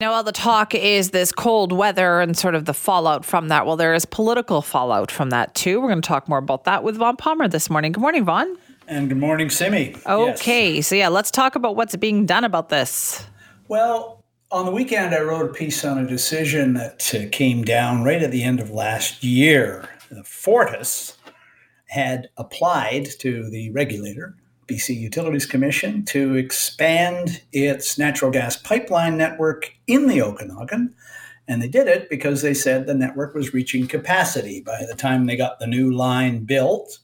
Now, all the talk is this cold weather and sort of the fallout from that. Well, there is political fallout from that too. We're going to talk more about that with Vaughn Palmer this morning. Good morning, Vaughn. And good morning, Simi. Okay, yes. so yeah, let's talk about what's being done about this. Well, on the weekend, I wrote a piece on a decision that uh, came down right at the end of last year. Fortis had applied to the regulator BC Utilities Commission to expand its natural gas pipeline network in the Okanagan. And they did it because they said the network was reaching capacity. By the time they got the new line built,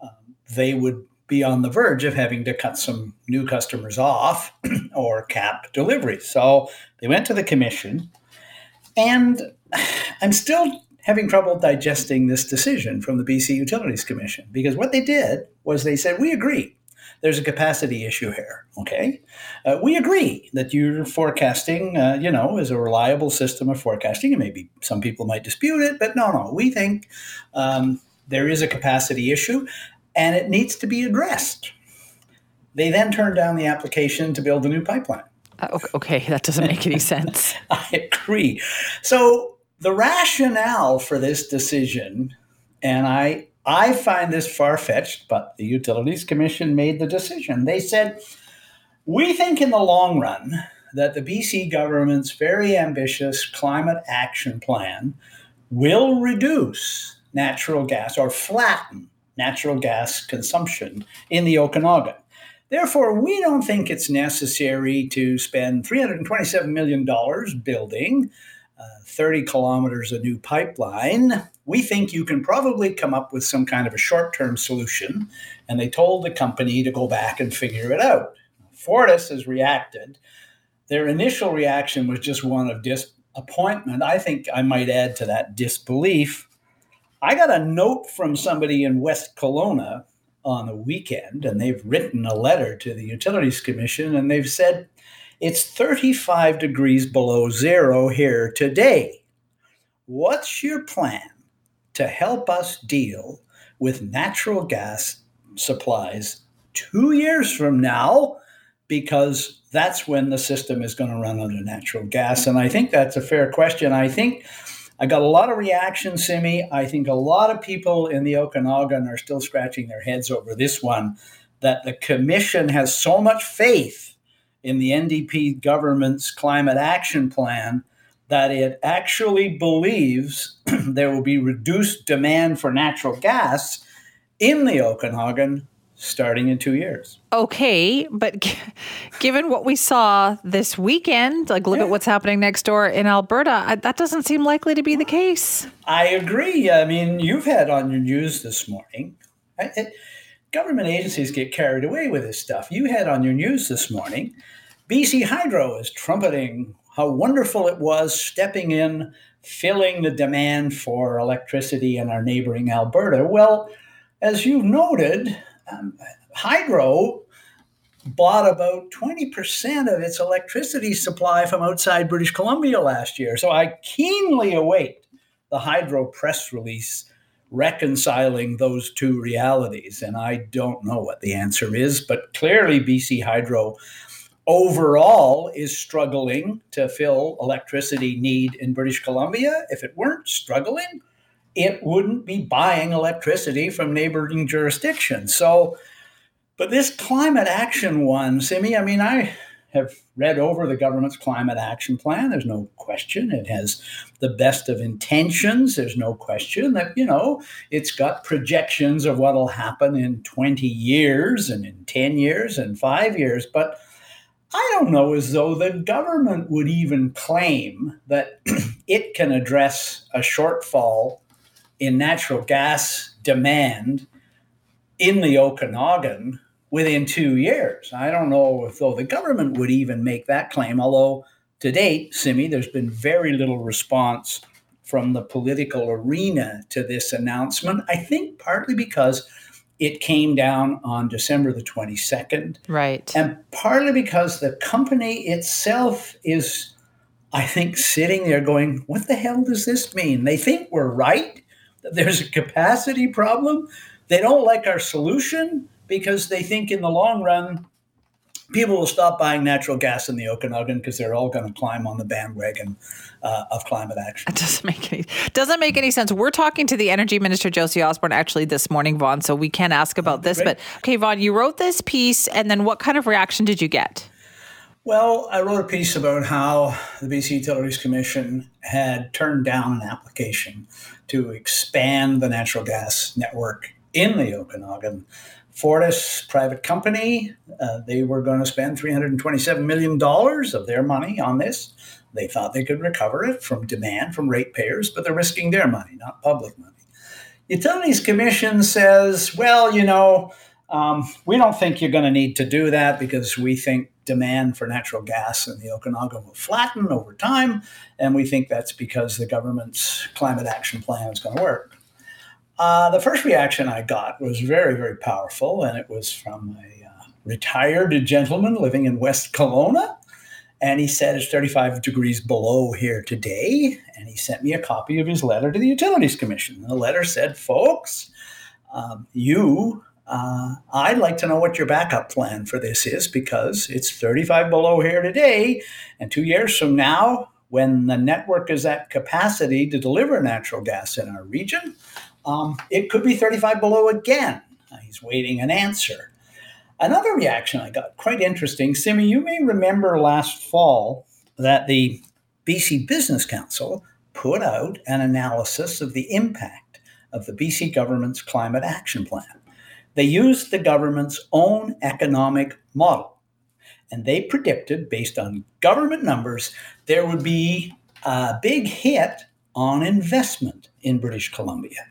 um, they would be on the verge of having to cut some new customers off or cap deliveries. So they went to the commission. And I'm still having trouble digesting this decision from the BC Utilities Commission because what they did was they said, We agree there's a capacity issue here. Okay, uh, we agree that your forecasting, uh, you know, is a reliable system of forecasting, and maybe some people might dispute it, but no, no, we think um, there is a capacity issue, and it needs to be addressed. They then turned down the application to build a new pipeline. Uh, okay, that doesn't make any sense. I agree. So the rationale for this decision, and I I find this far fetched, but the Utilities Commission made the decision. They said, We think in the long run that the BC government's very ambitious climate action plan will reduce natural gas or flatten natural gas consumption in the Okanagan. Therefore, we don't think it's necessary to spend $327 million building uh, 30 kilometers of new pipeline, we think you can probably come up with some kind of a short term solution. And they told the company to go back and figure it out. Fortis has reacted. Their initial reaction was just one of disappointment. I think I might add to that disbelief. I got a note from somebody in West Kelowna on the weekend, and they've written a letter to the Utilities Commission, and they've said, it's 35 degrees below zero here today. What's your plan to help us deal with natural gas supplies two years from now? Because that's when the system is going to run under natural gas. And I think that's a fair question. I think I got a lot of reaction, Simi. I think a lot of people in the Okanagan are still scratching their heads over this one that the commission has so much faith in the NDP government's climate action plan that it actually believes there will be reduced demand for natural gas in the Okanagan starting in two years. Okay, but g- given what we saw this weekend, like look yeah. at what's happening next door in Alberta, I, that doesn't seem likely to be the case. I agree. I mean, you've had on your news this morning. It, government agencies get carried away with this stuff. You had on your news this morning, BC Hydro is trumpeting how wonderful it was stepping in, filling the demand for electricity in our neighboring Alberta. Well, as you've noted, um, Hydro bought about 20% of its electricity supply from outside British Columbia last year. So I keenly await the Hydro press release reconciling those two realities. And I don't know what the answer is, but clearly BC Hydro overall is struggling to fill electricity need in British Columbia. If it weren't struggling, it wouldn't be buying electricity from neighboring jurisdictions. So, but this climate action one, Simi, I mean, I have read over the government's climate action plan. There's no question. It has the best of intentions. There's no question that, you know, it's got projections of what'll happen in 20 years and in 10 years and five years. But I don't know as though the government would even claim that it can address a shortfall in natural gas demand in the Okanagan within two years. I don't know if though the government would even make that claim, although to date, Simi, there's been very little response from the political arena to this announcement. I think partly because it came down on December the 22nd. Right. And partly because the company itself is, I think, sitting there going, what the hell does this mean? They think we're right, that there's a capacity problem. They don't like our solution because they think in the long run, people will stop buying natural gas in the Okanagan because they're all going to climb on the bandwagon uh, of climate action. It doesn't make any doesn't make any sense. We're talking to the Energy Minister Josie Osborne actually this morning, Vaughn. So we can ask about this. Great. But okay, Vaughn, you wrote this piece, and then what kind of reaction did you get? Well, I wrote a piece about how the BC Utilities Commission had turned down an application to expand the natural gas network in the Okanagan Fortis private company, uh, they were going to spend $327 million of their money on this. They thought they could recover it from demand from ratepayers, but they're risking their money, not public money. Utilities Commission says, well, you know, um, we don't think you're going to need to do that because we think demand for natural gas in the Okanagan will flatten over time, and we think that's because the government's climate action plan is going to work. Uh, the first reaction I got was very, very powerful, and it was from a uh, retired gentleman living in West Kelowna. And he said it's 35 degrees below here today. And he sent me a copy of his letter to the Utilities Commission. The letter said, folks, um, you, uh, I'd like to know what your backup plan for this is because it's 35 below here today. And two years from now, when the network is at capacity to deliver natural gas in our region, um, it could be 35 below again. He's waiting an answer. Another reaction I got, quite interesting. Simi, you may remember last fall that the BC Business Council put out an analysis of the impact of the BC government's climate action plan. They used the government's own economic model, and they predicted, based on government numbers, there would be a big hit on investment in British Columbia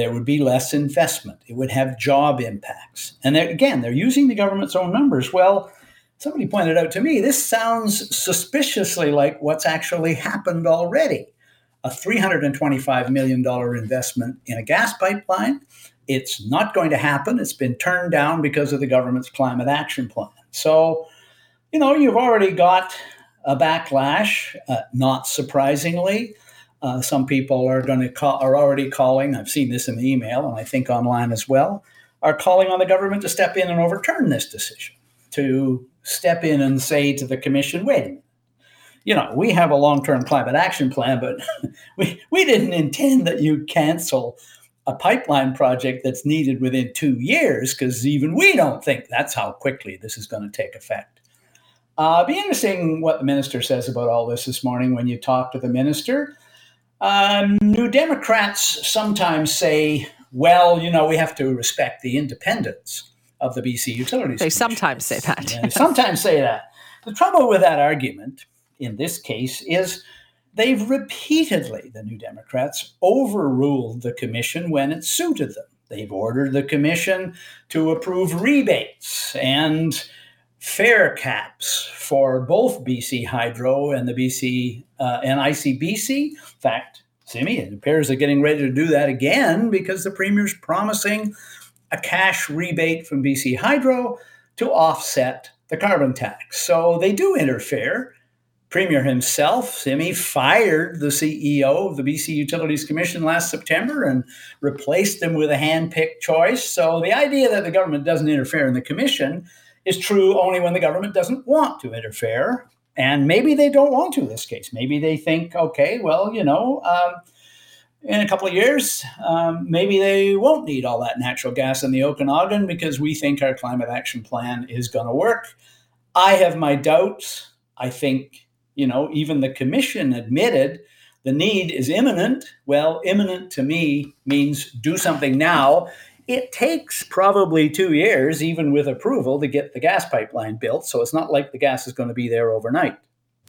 there would be less investment. It would have job impacts. And they're, again, they're using the government's own numbers. Well, somebody pointed out to me this sounds suspiciously like what's actually happened already. A $325 million investment in a gas pipeline. It's not going to happen. It's been turned down because of the government's climate action plan. So, you know, you've already got a backlash, uh, not surprisingly. Uh, some people are going to call, are already calling. I've seen this in the email, and I think online as well. Are calling on the government to step in and overturn this decision, to step in and say to the commission, "Wait a minute, you know, we have a long-term climate action plan, but we we didn't intend that you cancel a pipeline project that's needed within two years, because even we don't think that's how quickly this is going to take effect." Uh, be interesting what the minister says about all this this morning when you talk to the minister. Um, New Democrats sometimes say, well, you know, we have to respect the independence of the BC Utilities. They Commission. sometimes say that. Yeah, sometimes say that. The trouble with that argument in this case is they've repeatedly, the New Democrats, overruled the commission when it suited them. They've ordered the commission to approve rebates and fare caps for both BC Hydro and the BC uh, and ICBC. In fact, Simi, it appears they're getting ready to do that again because the premier's promising a cash rebate from BC Hydro to offset the carbon tax. So they do interfere. Premier himself, Simi, fired the CEO of the BC Utilities Commission last September and replaced him with a hand-picked choice. So the idea that the government doesn't interfere in the commission is true only when the government doesn't want to interfere. And maybe they don't want to in this case. Maybe they think, okay, well, you know, um, in a couple of years, um, maybe they won't need all that natural gas in the Okanagan because we think our climate action plan is going to work. I have my doubts. I think, you know, even the commission admitted the need is imminent. Well, imminent to me means do something now it takes probably two years, even with approval, to get the gas pipeline built. So it's not like the gas is going to be there overnight.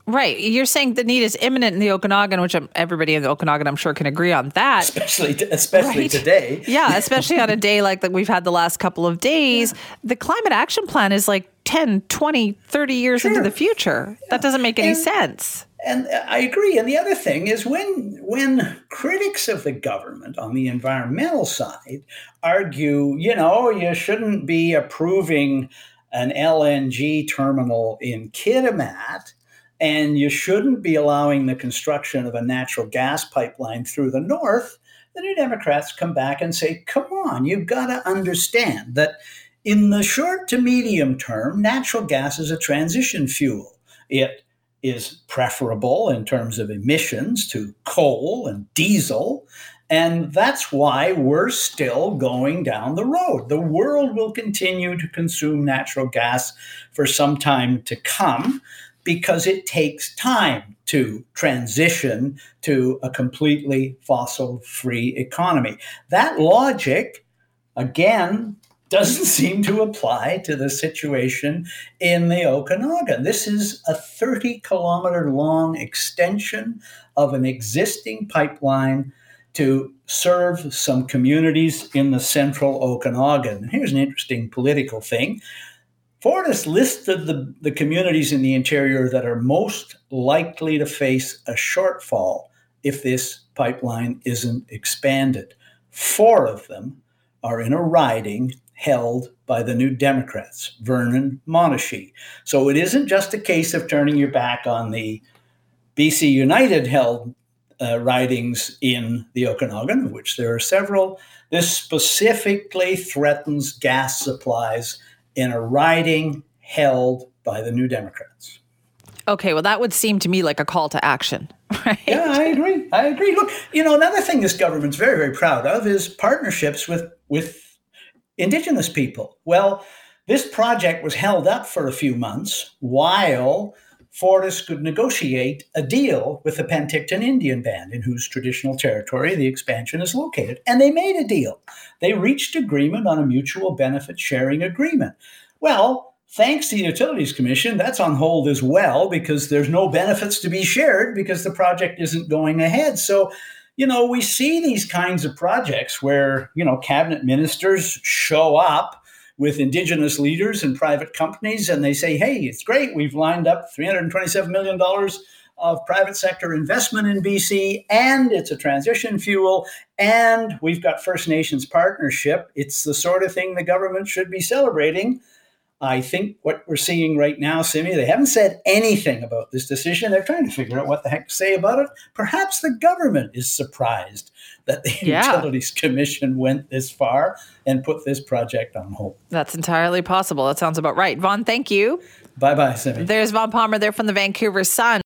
Right. You're saying the need is imminent in the Okanagan, which everybody in the Okanagan, I'm sure, can agree on that. Especially, especially right? today. yeah, especially on a day like that we've had the last couple of days. Yeah. The climate action plan is like 10, 20, 30 years sure. into the future. Yeah. That doesn't make any and, sense. And uh, I agree. And the other thing is when when critics of the government on the environmental side argue, you know, you shouldn't be approving an LNG terminal in Kitimat, and you shouldn't be allowing the construction of a natural gas pipeline through the north, the New Democrats come back and say, come on, you've got to understand that In the short to medium term, natural gas is a transition fuel. It is preferable in terms of emissions to coal and diesel. And that's why we're still going down the road. The world will continue to consume natural gas for some time to come because it takes time to transition to a completely fossil free economy. That logic, again, doesn't seem to apply to the situation in the Okanagan. This is a 30 kilometer long extension of an existing pipeline to serve some communities in the central Okanagan. Here's an interesting political thing. Fortis listed the, the communities in the interior that are most likely to face a shortfall if this pipeline isn't expanded. Four of them are in a riding held by the New Democrats, Vernon Monashee. So it isn't just a case of turning your back on the BC United held uh, ridings in the Okanagan, of which there are several. This specifically threatens gas supplies in a riding held by the New Democrats. Okay, well, that would seem to me like a call to action, right? Yeah, I agree. I agree. Look, you know, another thing this government's very, very proud of is partnerships with with Indigenous people. Well, this project was held up for a few months while Fortis could negotiate a deal with the Penticton Indian Band, in whose traditional territory the expansion is located. And they made a deal. They reached agreement on a mutual benefit sharing agreement. Well, thanks to the Utilities Commission, that's on hold as well because there's no benefits to be shared because the project isn't going ahead. So, you know, we see these kinds of projects where, you know, cabinet ministers show up with indigenous leaders and private companies, and they say, hey, it's great. We've lined up $327 million of private sector investment in BC, and it's a transition fuel, and we've got First Nations partnership. It's the sort of thing the government should be celebrating. I think what we're seeing right now, Simi, they haven't said anything about this decision. They're trying to figure out what the heck to say about it. Perhaps the government is surprised that the yeah. Utilities Commission went this far and put this project on hold. That's entirely possible. That sounds about right. Vaughn, thank you. Bye bye, Simi. There's Vaughn Palmer there from the Vancouver Sun.